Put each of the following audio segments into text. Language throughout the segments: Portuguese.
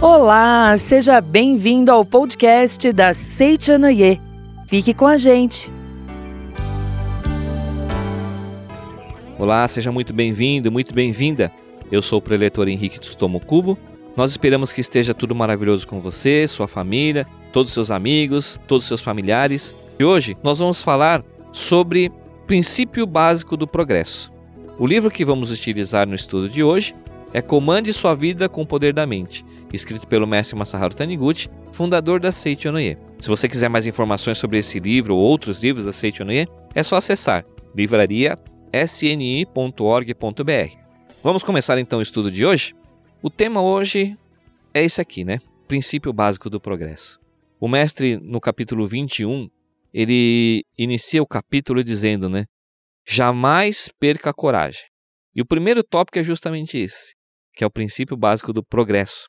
Olá, seja bem-vindo ao podcast da Seichanoye. Fique com a gente. Olá, seja muito bem-vindo, muito bem-vinda. Eu sou o preletor Henrique Tsutomo Kubo. Nós esperamos que esteja tudo maravilhoso com você, sua família, todos os seus amigos, todos os seus familiares. E hoje nós vamos falar sobre princípio básico do progresso. O livro que vamos utilizar no estudo de hoje é Comande Sua Vida com o Poder da Mente, escrito pelo mestre Masaharu Taniguchi, fundador da Seiichi Onoye. Se você quiser mais informações sobre esse livro ou outros livros da Seiichi Onoye, é só acessar livraria.sni.org.br. Vamos começar então o estudo de hoje? O tema hoje é esse aqui, né? Princípio básico do progresso. O mestre, no capítulo 21, ele inicia o capítulo dizendo, né? Jamais perca a coragem. E o primeiro tópico é justamente esse que é o princípio básico do progresso.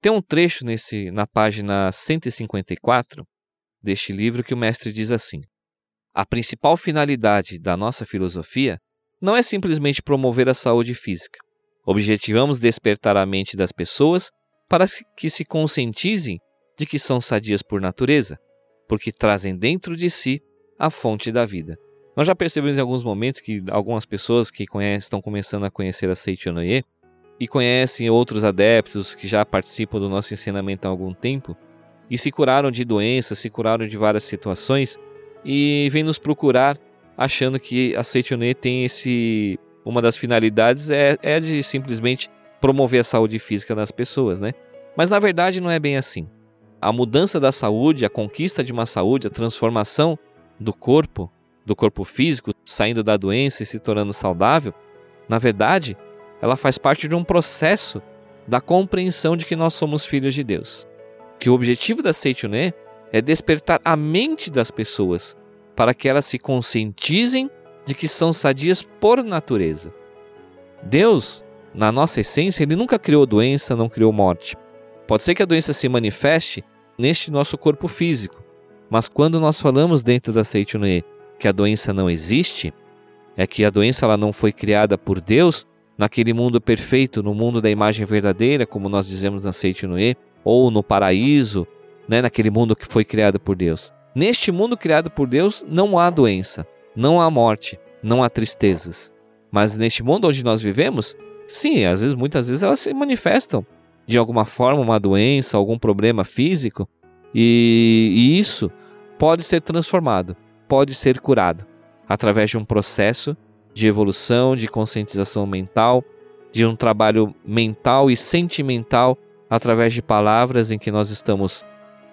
Tem um trecho nesse na página 154 deste livro que o mestre diz assim: A principal finalidade da nossa filosofia não é simplesmente promover a saúde física. Objetivamos despertar a mente das pessoas para que se conscientizem de que são sadias por natureza, porque trazem dentro de si a fonte da vida. Nós já percebemos em alguns momentos que algumas pessoas que conhecem, estão começando a conhecer a Seichonoye e conhecem outros adeptos que já participam do nosso ensinamento há algum tempo e se curaram de doenças, se curaram de várias situações e vêm nos procurar achando que a Seitonê tem esse uma das finalidades é, é de simplesmente promover a saúde física das pessoas, né? Mas na verdade não é bem assim. A mudança da saúde, a conquista de uma saúde, a transformação do corpo, do corpo físico, saindo da doença e se tornando saudável, na verdade, ela faz parte de um processo da compreensão de que nós somos filhos de Deus. Que o objetivo da Seichuné é despertar a mente das pessoas para que elas se conscientizem de que são sadias por natureza. Deus, na nossa essência, ele nunca criou doença, não criou morte. Pode ser que a doença se manifeste neste nosso corpo físico, mas quando nós falamos dentro da Seichuné que a doença não existe, é que a doença ela não foi criada por Deus, naquele mundo perfeito, no mundo da imagem verdadeira, como nós dizemos na Seite Noé, ou no paraíso, né, naquele mundo que foi criado por Deus. Neste mundo criado por Deus não há doença, não há morte, não há tristezas. Mas neste mundo onde nós vivemos, sim, às vezes, muitas vezes elas se manifestam de alguma forma, uma doença, algum problema físico, e, e isso pode ser transformado, pode ser curado através de um processo de evolução, de conscientização mental, de um trabalho mental e sentimental através de palavras em que nós estamos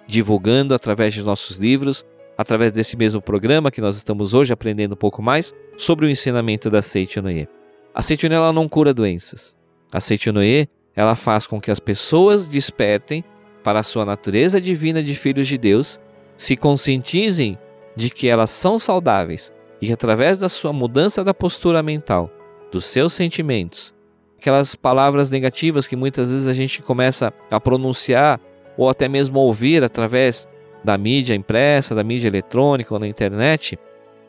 divulgando através de nossos livros, através desse mesmo programa que nós estamos hoje aprendendo um pouco mais sobre o ensinamento da Seichonoye. A Seichonoye ela não cura doenças. A Seichonoye ela faz com que as pessoas despertem para a sua natureza divina de filhos de Deus, se conscientizem de que elas são saudáveis e que através da sua mudança da postura mental, dos seus sentimentos, aquelas palavras negativas que muitas vezes a gente começa a pronunciar ou até mesmo ouvir através da mídia impressa, da mídia eletrônica ou na internet,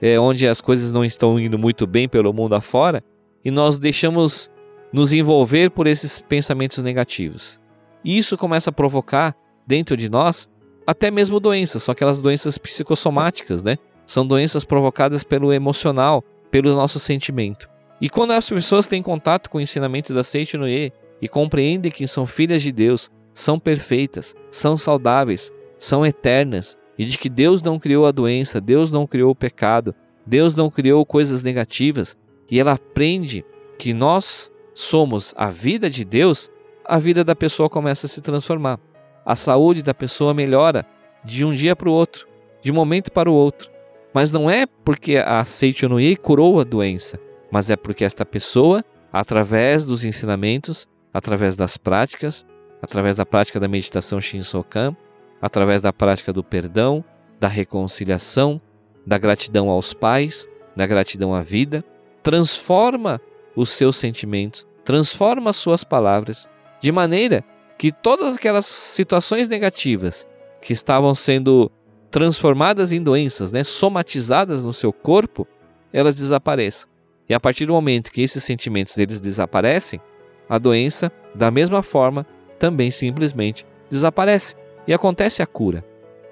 é, onde as coisas não estão indo muito bem pelo mundo afora, e nós deixamos nos envolver por esses pensamentos negativos. E isso começa a provocar dentro de nós até mesmo doenças, são aquelas doenças psicossomáticas, né? São doenças provocadas pelo emocional, pelo nosso sentimento. E quando as pessoas têm contato com o ensinamento da Noé e compreendem que são filhas de Deus, são perfeitas, são saudáveis, são eternas, e de que Deus não criou a doença, Deus não criou o pecado, Deus não criou coisas negativas, e ela aprende que nós somos a vida de Deus, a vida da pessoa começa a se transformar. A saúde da pessoa melhora de um dia para o outro, de um momento para o outro. Mas não é porque a Seitonui curou a doença, mas é porque esta pessoa, através dos ensinamentos, através das práticas, através da prática da meditação Shinsokan, através da prática do perdão, da reconciliação, da gratidão aos pais, da gratidão à vida, transforma os seus sentimentos, transforma as suas palavras, de maneira que todas aquelas situações negativas que estavam sendo transformadas em doenças, né, somatizadas no seu corpo, elas desapareçam. E a partir do momento que esses sentimentos eles desaparecem, a doença, da mesma forma, também simplesmente desaparece e acontece a cura.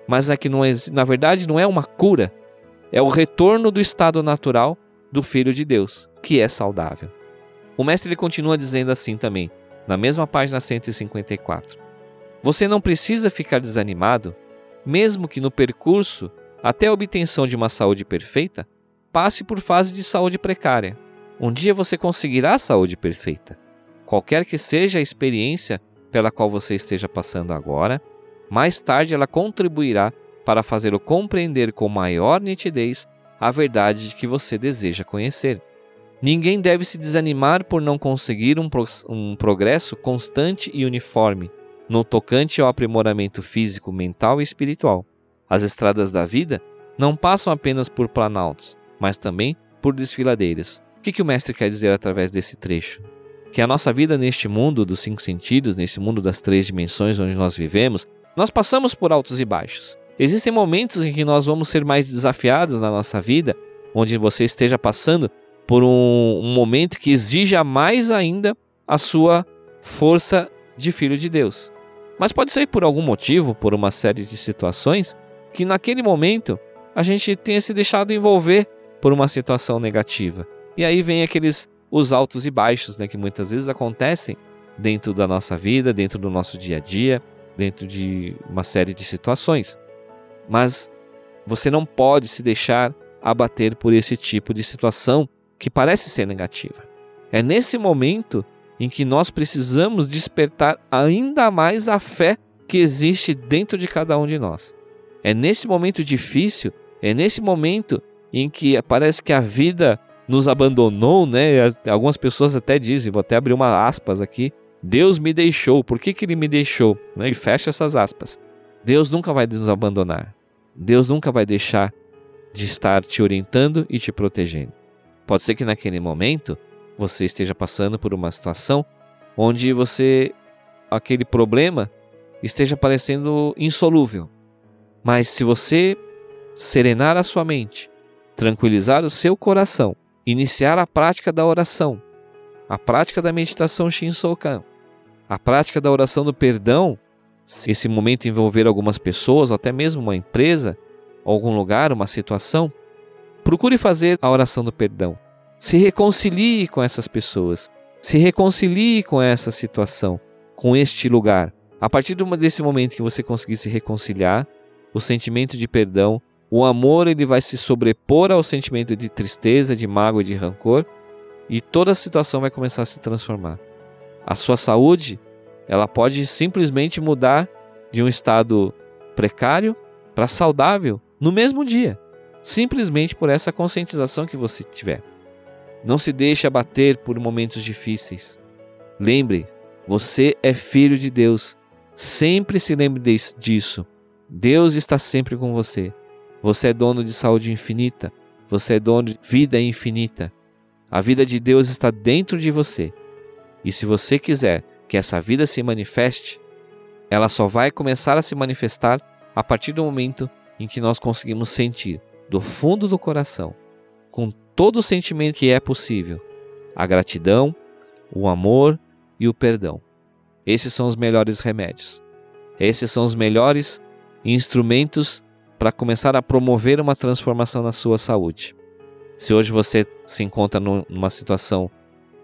Mas é que não é, na verdade não é uma cura, é o retorno do estado natural do Filho de Deus, que é saudável. O mestre ele continua dizendo assim também, na mesma página 154. Você não precisa ficar desanimado, mesmo que no percurso até a obtenção de uma saúde perfeita, passe por fase de saúde precária. Um dia você conseguirá a saúde perfeita. Qualquer que seja a experiência pela qual você esteja passando agora, mais tarde ela contribuirá para fazê-lo compreender com maior nitidez a verdade que você deseja conhecer. Ninguém deve se desanimar por não conseguir um, pro um progresso constante e uniforme no tocante ao aprimoramento físico, mental e espiritual. As estradas da vida não passam apenas por planaltos, mas também por desfiladeiras. O que, que o mestre quer dizer através desse trecho? Que a nossa vida neste mundo dos cinco sentidos, nesse mundo das três dimensões onde nós vivemos, nós passamos por altos e baixos. Existem momentos em que nós vamos ser mais desafiados na nossa vida, onde você esteja passando por um, um momento que exija mais ainda a sua força de filho de Deus. Mas pode ser por algum motivo, por uma série de situações, que naquele momento a gente tenha se deixado envolver por uma situação negativa. E aí vem aqueles os altos e baixos, né, que muitas vezes acontecem dentro da nossa vida, dentro do nosso dia a dia, dentro de uma série de situações. Mas você não pode se deixar abater por esse tipo de situação que parece ser negativa. É nesse momento em que nós precisamos despertar ainda mais a fé que existe dentro de cada um de nós. É nesse momento difícil, é nesse momento em que parece que a vida nos abandonou, né? Algumas pessoas até dizem, vou até abrir uma aspas aqui, Deus me deixou. Por que, que ele me deixou? Né? E fecha essas aspas. Deus nunca vai nos abandonar. Deus nunca vai deixar de estar te orientando e te protegendo. Pode ser que naquele momento você esteja passando por uma situação onde você aquele problema esteja parecendo insolúvel. Mas se você serenar a sua mente, tranquilizar o seu coração, iniciar a prática da oração, a prática da meditação Shinsokan, a prática da oração do perdão, se esse momento envolver algumas pessoas, até mesmo uma empresa, algum lugar, uma situação, Procure fazer a oração do perdão. Se reconcilie com essas pessoas. Se reconcilie com essa situação, com este lugar. A partir desse momento que você conseguir se reconciliar, o sentimento de perdão, o amor ele vai se sobrepor ao sentimento de tristeza, de mágoa de rancor, e toda a situação vai começar a se transformar. A sua saúde, ela pode simplesmente mudar de um estado precário para saudável no mesmo dia simplesmente por essa conscientização que você tiver. Não se deixe abater por momentos difíceis. Lembre, você é filho de Deus. Sempre se lembre disso. Deus está sempre com você. Você é dono de saúde infinita. Você é dono de vida infinita. A vida de Deus está dentro de você. E se você quiser que essa vida se manifeste, ela só vai começar a se manifestar a partir do momento em que nós conseguimos sentir do fundo do coração, com todo o sentimento que é possível, a gratidão, o amor e o perdão. Esses são os melhores remédios. Esses são os melhores instrumentos para começar a promover uma transformação na sua saúde. Se hoje você se encontra numa situação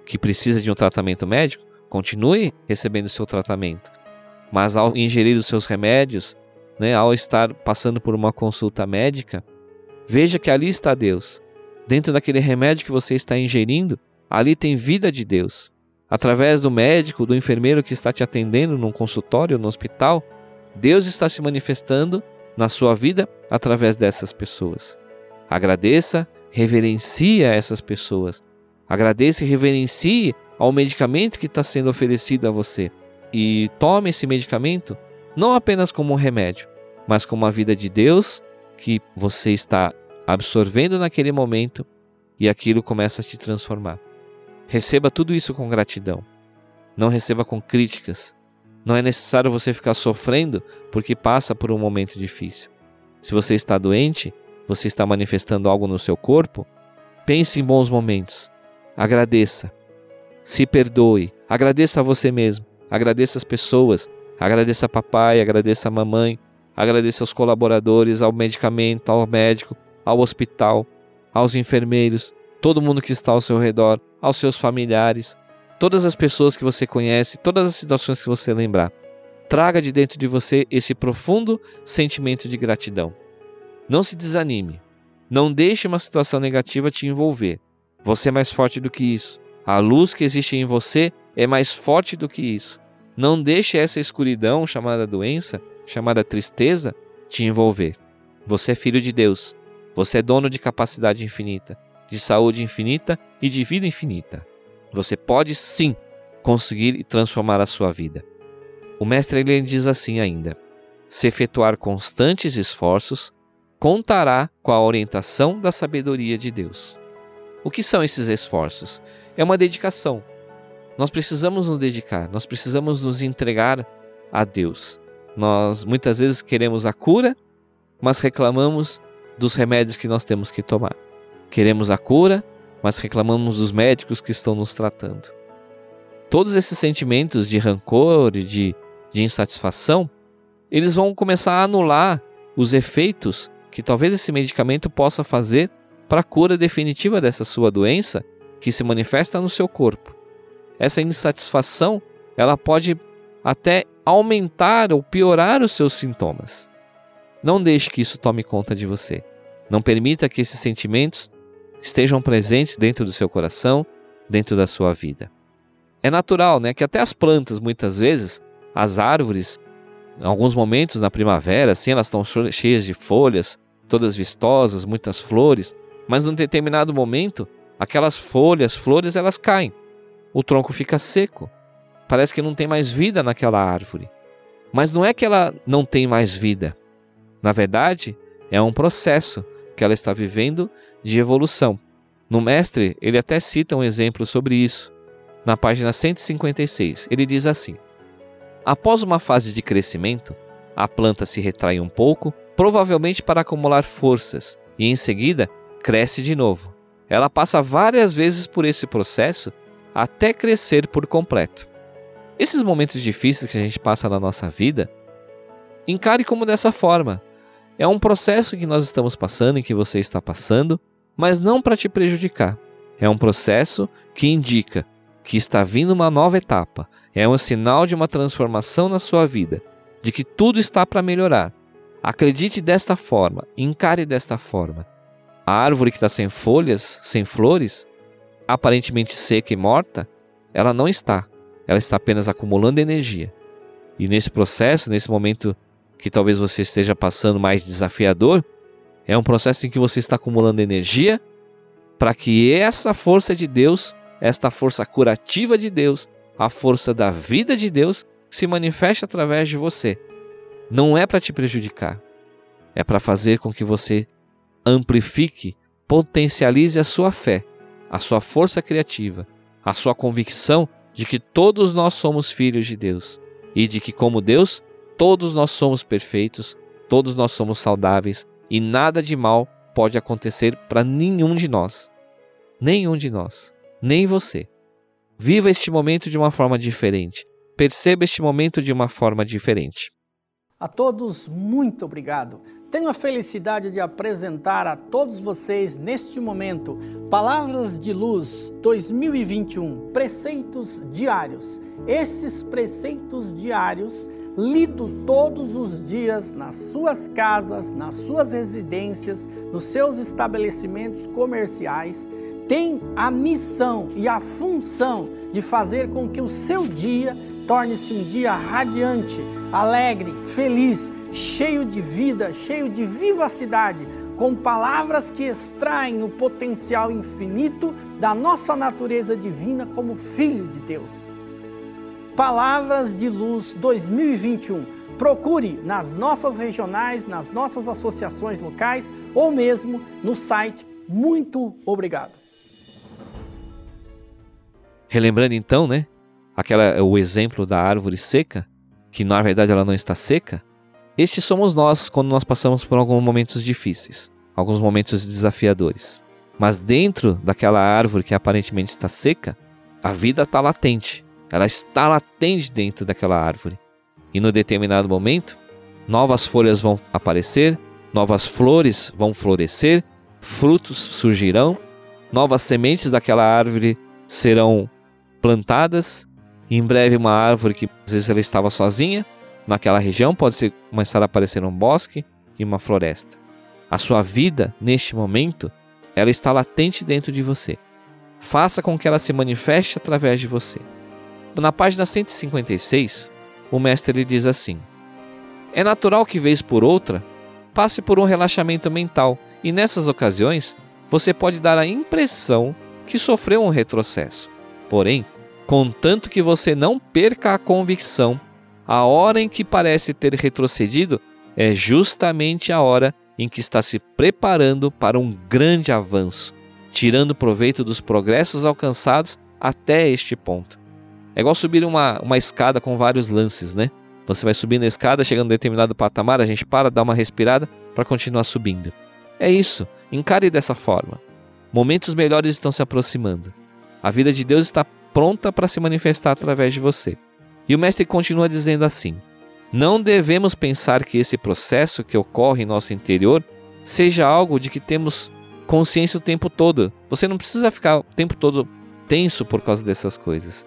que precisa de um tratamento médico, continue recebendo o seu tratamento. Mas ao ingerir os seus remédios, né, ao estar passando por uma consulta médica, Veja que ali está Deus. Dentro daquele remédio que você está ingerindo, ali tem vida de Deus. Através do médico, do enfermeiro que está te atendendo num consultório, no hospital, Deus está se manifestando na sua vida através dessas pessoas. Agradeça, reverencie essas pessoas. Agradeça e reverencie ao medicamento que está sendo oferecido a você. E tome esse medicamento não apenas como um remédio, mas como a vida de Deus que você está absorvendo naquele momento e aquilo começa a te transformar. Receba tudo isso com gratidão. Não receba com críticas. Não é necessário você ficar sofrendo porque passa por um momento difícil. Se você está doente, você está manifestando algo no seu corpo, pense em bons momentos. Agradeça. Se perdoe. Agradeça a você mesmo, agradeça as pessoas, agradeça a papai, agradeça a mamãe, agradeça aos colaboradores, ao medicamento, ao médico, ao hospital, aos enfermeiros, todo mundo que está ao seu redor, aos seus familiares, todas as pessoas que você conhece, todas as situações que você lembrar. Traga de dentro de você esse profundo sentimento de gratidão. Não se desanime. Não deixe uma situação negativa te envolver. Você é mais forte do que isso. A luz que existe em você é mais forte do que isso. Não deixe essa escuridão chamada doença, chamada tristeza, te envolver. Você é filho de Deus. Você é dono de capacidade infinita, de saúde infinita e de vida infinita. Você pode sim conseguir transformar a sua vida. O mestre ele diz assim ainda: se efetuar constantes esforços, contará com a orientação da sabedoria de Deus. O que são esses esforços? É uma dedicação. Nós precisamos nos dedicar, nós precisamos nos entregar a Deus. Nós muitas vezes queremos a cura, mas reclamamos dos remédios que nós temos que tomar. Queremos a cura, mas reclamamos dos médicos que estão nos tratando. Todos esses sentimentos de rancor e de, de insatisfação, eles vão começar a anular os efeitos que talvez esse medicamento possa fazer para a cura definitiva dessa sua doença que se manifesta no seu corpo. Essa insatisfação, ela pode até aumentar ou piorar os seus sintomas. Não deixe que isso tome conta de você. Não permita que esses sentimentos estejam presentes dentro do seu coração, dentro da sua vida. É natural, né, que até as plantas muitas vezes, as árvores, em alguns momentos na primavera, assim, elas estão cheias de folhas, todas vistosas, muitas flores, mas num determinado momento, aquelas folhas, flores, elas caem. O tronco fica seco. Parece que não tem mais vida naquela árvore. Mas não é que ela não tem mais vida. Na verdade, é um processo que ela está vivendo de evolução. No Mestre, ele até cita um exemplo sobre isso. Na página 156, ele diz assim: Após uma fase de crescimento, a planta se retrai um pouco provavelmente para acumular forças, e em seguida cresce de novo. Ela passa várias vezes por esse processo até crescer por completo. Esses momentos difíceis que a gente passa na nossa vida, encare como dessa forma. É um processo que nós estamos passando e que você está passando, mas não para te prejudicar. É um processo que indica que está vindo uma nova etapa. É um sinal de uma transformação na sua vida, de que tudo está para melhorar Acredite desta forma, encare desta forma. A árvore que está sem folhas, sem flores, aparentemente seca e morta, ela não está. Ela está apenas acumulando energia. E nesse processo, nesse momento que talvez você esteja passando mais desafiador, é um processo em que você está acumulando energia para que essa força de Deus, esta força curativa de Deus, a força da vida de Deus, se manifeste através de você. Não é para te prejudicar, é para fazer com que você amplifique, potencialize a sua fé, a sua força criativa, a sua convicção de que todos nós somos filhos de Deus e de que, como Deus, todos nós somos perfeitos, todos nós somos saudáveis e nada de mal pode acontecer para nenhum de nós. Nenhum de nós, nem você. Viva este momento de uma forma diferente. Perceba este momento de uma forma diferente. A todos, muito obrigado. Tenho a felicidade de apresentar a todos vocês neste momento Palavras de Luz 2021, preceitos diários. Esses preceitos diários lidos todos os dias nas suas casas, nas suas residências, nos seus estabelecimentos comerciais, têm a missão e a função de fazer com que o seu dia torne-se um dia radiante alegre, feliz, cheio de vida, cheio de vivacidade, com palavras que extraem o potencial infinito da nossa natureza divina como filho de Deus. Palavras de Luz 2021. Procure nas nossas regionais, nas nossas associações locais ou mesmo no site. Muito obrigado. Relembrando então, né, aquela o exemplo da árvore seca, que na verdade ela não está seca, estes somos nós quando nós passamos por alguns momentos difíceis, alguns momentos desafiadores. Mas dentro daquela árvore que aparentemente está seca, a vida está latente, ela está latente dentro daquela árvore. E no determinado momento, novas folhas vão aparecer, novas flores vão florescer, frutos surgirão, novas sementes daquela árvore serão plantadas. E em breve, uma árvore que às vezes ela estava sozinha naquela região pode começar a aparecer um bosque e uma floresta. A sua vida, neste momento, ela está latente dentro de você. Faça com que ela se manifeste através de você. Na página 156, o mestre diz assim: É natural que, vez por outra, passe por um relaxamento mental e nessas ocasiões você pode dar a impressão que sofreu um retrocesso. Porém, contanto que você não perca a convicção, a hora em que parece ter retrocedido é justamente a hora em que está se preparando para um grande avanço, tirando proveito dos progressos alcançados até este ponto. É igual subir uma, uma escada com vários lances, né? Você vai subindo a escada, chegando a um determinado patamar, a gente para, dá uma respirada para continuar subindo. É isso, encare dessa forma. Momentos melhores estão se aproximando. A vida de Deus está pronta para se manifestar através de você. E o mestre continua dizendo assim: Não devemos pensar que esse processo que ocorre em nosso interior seja algo de que temos consciência o tempo todo. Você não precisa ficar o tempo todo tenso por causa dessas coisas.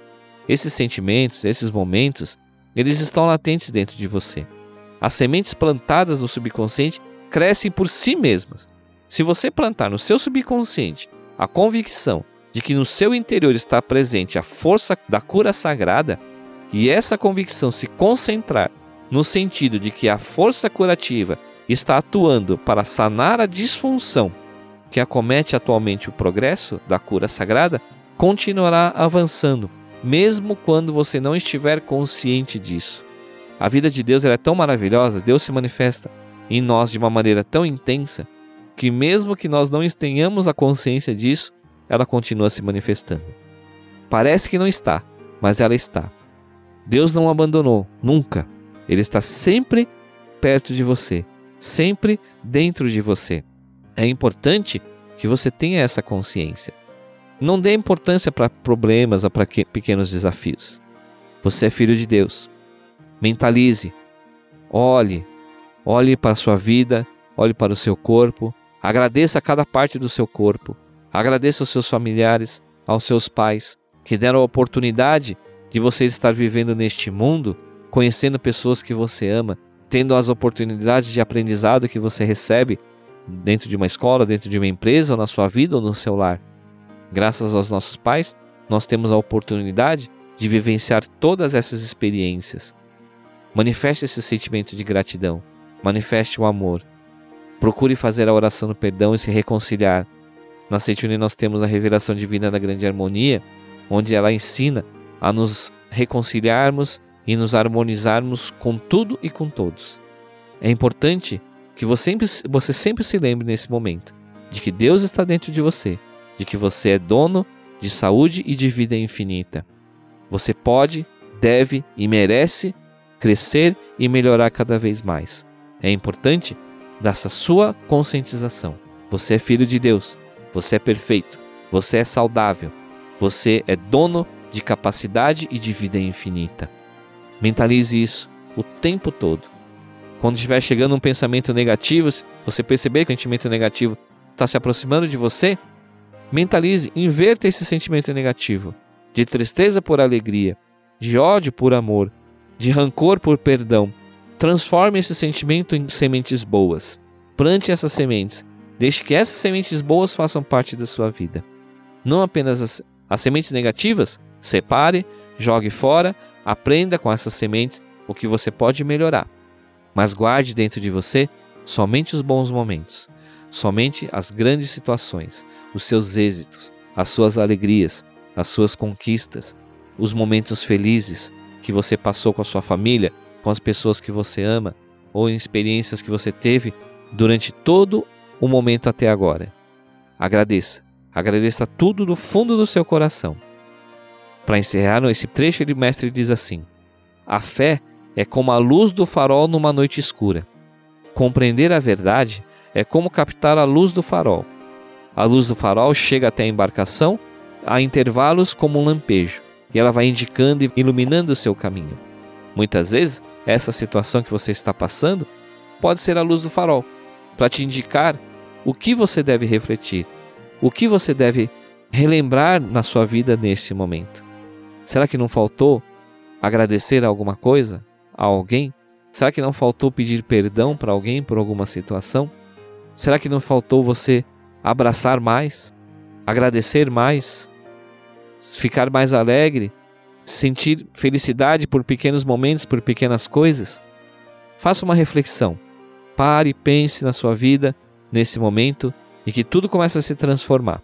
Esses sentimentos, esses momentos, eles estão latentes dentro de você. As sementes plantadas no subconsciente crescem por si mesmas. Se você plantar no seu subconsciente a convicção de que no seu interior está presente a força da cura sagrada, e essa convicção se concentrar no sentido de que a força curativa está atuando para sanar a disfunção que acomete atualmente o progresso da cura sagrada, continuará avançando mesmo quando você não estiver consciente disso. A vida de Deus é tão maravilhosa, Deus se manifesta em nós de uma maneira tão intensa, que mesmo que nós não tenhamos a consciência disso, ela continua se manifestando. Parece que não está, mas ela está. Deus não abandonou, nunca. Ele está sempre perto de você, sempre dentro de você. É importante que você tenha essa consciência. Não dê importância para problemas ou para pequenos desafios. Você é filho de Deus. Mentalize. Olhe. Olhe para a sua vida, olhe para o seu corpo. Agradeça a cada parte do seu corpo. Agradeça aos seus familiares, aos seus pais, que deram a oportunidade de você estar vivendo neste mundo, conhecendo pessoas que você ama, tendo as oportunidades de aprendizado que você recebe dentro de uma escola, dentro de uma empresa, ou na sua vida ou no seu lar. Graças aos nossos pais, nós temos a oportunidade de vivenciar todas essas experiências. Manifeste esse sentimento de gratidão, manifeste o amor. Procure fazer a oração do perdão e se reconciliar. Na Seitune nós temos a revelação divina da grande harmonia, onde ela ensina a nos reconciliarmos e nos harmonizarmos com tudo e com todos. É importante que você sempre, você sempre se lembre nesse momento de que Deus está dentro de você de que você é dono de saúde e de vida infinita. Você pode, deve e merece crescer e melhorar cada vez mais. É importante dessa sua conscientização. Você é filho de Deus, você é perfeito, você é saudável, você é dono de capacidade e de vida infinita. Mentalize isso o tempo todo. Quando estiver chegando um pensamento negativo, você perceber que o sentimento negativo está se aproximando de você, Mentalize, inverta esse sentimento negativo, de tristeza por alegria, de ódio por amor, de rancor por perdão. Transforme esse sentimento em sementes boas. Plante essas sementes. Deixe que essas sementes boas façam parte da sua vida. Não apenas as, as sementes negativas, separe, jogue fora, aprenda com essas sementes o que você pode melhorar. Mas guarde dentro de você somente os bons momentos, somente as grandes situações, os seus êxitos, as suas alegrias, as suas conquistas, os momentos felizes que você passou com a sua família, com as pessoas que você ama, ou em experiências que você teve durante todo o momento até agora. Agradeça. Agradeça tudo do fundo do seu coração. Para encerrar esse trecho, o mestre diz assim: A fé é como a luz do farol numa noite escura. Compreender a verdade é como captar a luz do farol. A luz do farol chega até a embarcação a intervalos como um lampejo. e ela vai indicando e iluminando o seu caminho. Muitas vezes, essa situação que você está passando pode ser a luz do farol para te indicar o que você deve refletir, o que você deve relembrar na sua vida neste momento. Será que não faltou agradecer alguma coisa, a alguém? Será que não faltou pedir perdão para alguém por alguma situação? Será que não faltou você abraçar mais, agradecer mais, ficar mais alegre, sentir felicidade por pequenos momentos, por pequenas coisas? Faça uma reflexão. Pare pense na sua vida nesse momento e que tudo começa a se transformar.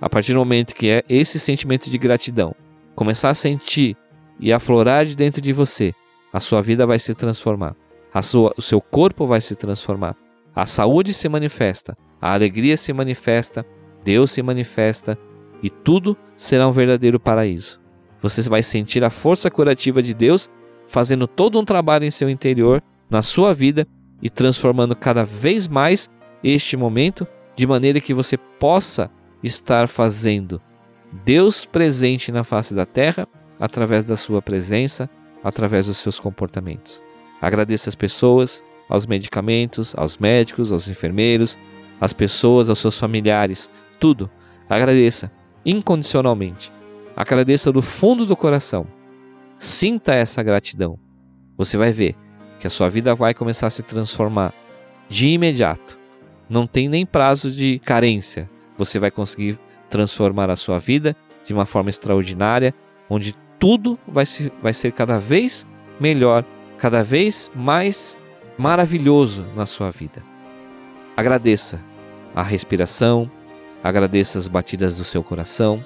A partir do momento que é esse sentimento de gratidão começar a sentir e aflorar de dentro de você, a sua vida vai se transformar. A sua, o seu corpo vai se transformar. A saúde se manifesta, a alegria se manifesta, Deus se manifesta e tudo será um verdadeiro paraíso. Você vai sentir a força curativa de Deus fazendo todo um trabalho em seu interior, na sua vida e transformando cada vez mais este momento de maneira que você possa estar fazendo Deus presente na face da terra através da sua presença, através dos seus comportamentos. Agradeça as pessoas, aos medicamentos, aos médicos, aos enfermeiros, às pessoas, aos seus familiares, tudo. Agradeça incondicionalmente. Agradeça do fundo do coração. Sinta essa gratidão. Você vai ver que a sua vida vai começar a se transformar de imediato. Não tem nem prazo de carência. Você vai conseguir transformar a sua vida de uma forma extraordinária, onde tudo vai, se, vai ser cada vez melhor, cada vez mais maravilhoso na sua vida. Agradeça a respiração, agradeça as batidas do seu coração,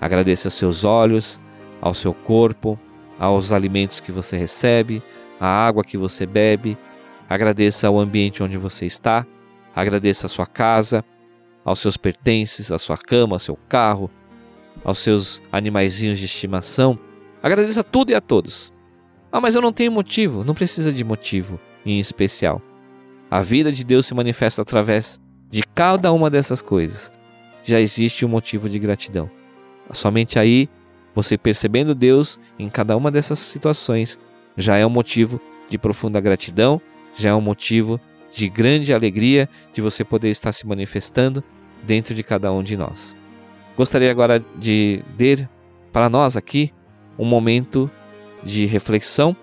agradeça aos seus olhos, ao seu corpo, aos alimentos que você recebe, à água que você bebe, agradeça ao ambiente onde você está, agradeça a sua casa, aos seus pertences, à sua cama, ao seu carro, aos seus animaizinhos de estimação. Agradeça tudo e a todos. Ah, mas eu não tenho motivo. Não precisa de motivo em especial. A vida de Deus se manifesta através de cada uma dessas coisas. Já existe um motivo de gratidão. Somente aí, você percebendo Deus em cada uma dessas situações, já é um motivo de profunda gratidão, já é um motivo de grande alegria de você poder estar se manifestando dentro de cada um de nós. Gostaria agora de ter para nós aqui um momento de reflexão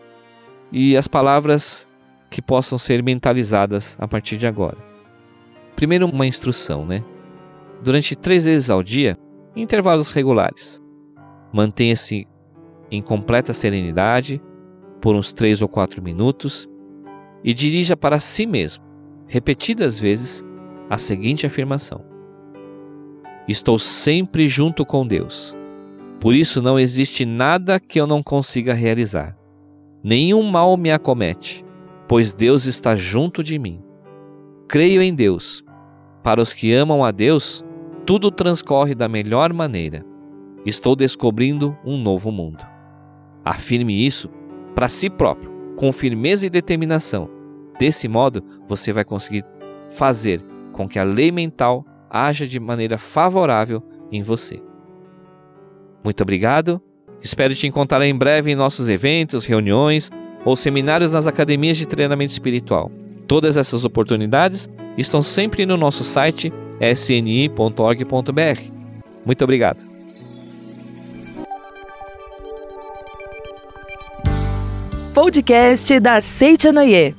e as palavras que possam ser mentalizadas a partir de agora. Primeiro, uma instrução, né? Durante três vezes ao dia, em intervalos regulares, mantenha-se em completa serenidade por uns três ou quatro minutos e dirija para si mesmo, repetidas vezes, a seguinte afirmação: Estou sempre junto com Deus. Por isso não existe nada que eu não consiga realizar. Nenhum mal me acomete, pois Deus está junto de mim. Creio em Deus. Para os que amam a Deus, tudo transcorre da melhor maneira. Estou descobrindo um novo mundo. Afirme isso para si próprio, com firmeza e determinação. Desse modo, você vai conseguir fazer com que a lei mental haja de maneira favorável em você. Muito obrigado. Espero te encontrar em breve em nossos eventos, reuniões ou seminários nas academias de treinamento espiritual. Todas essas oportunidades estão sempre no nosso site sni.org.br. Muito obrigado. Podcast da Seitianoye.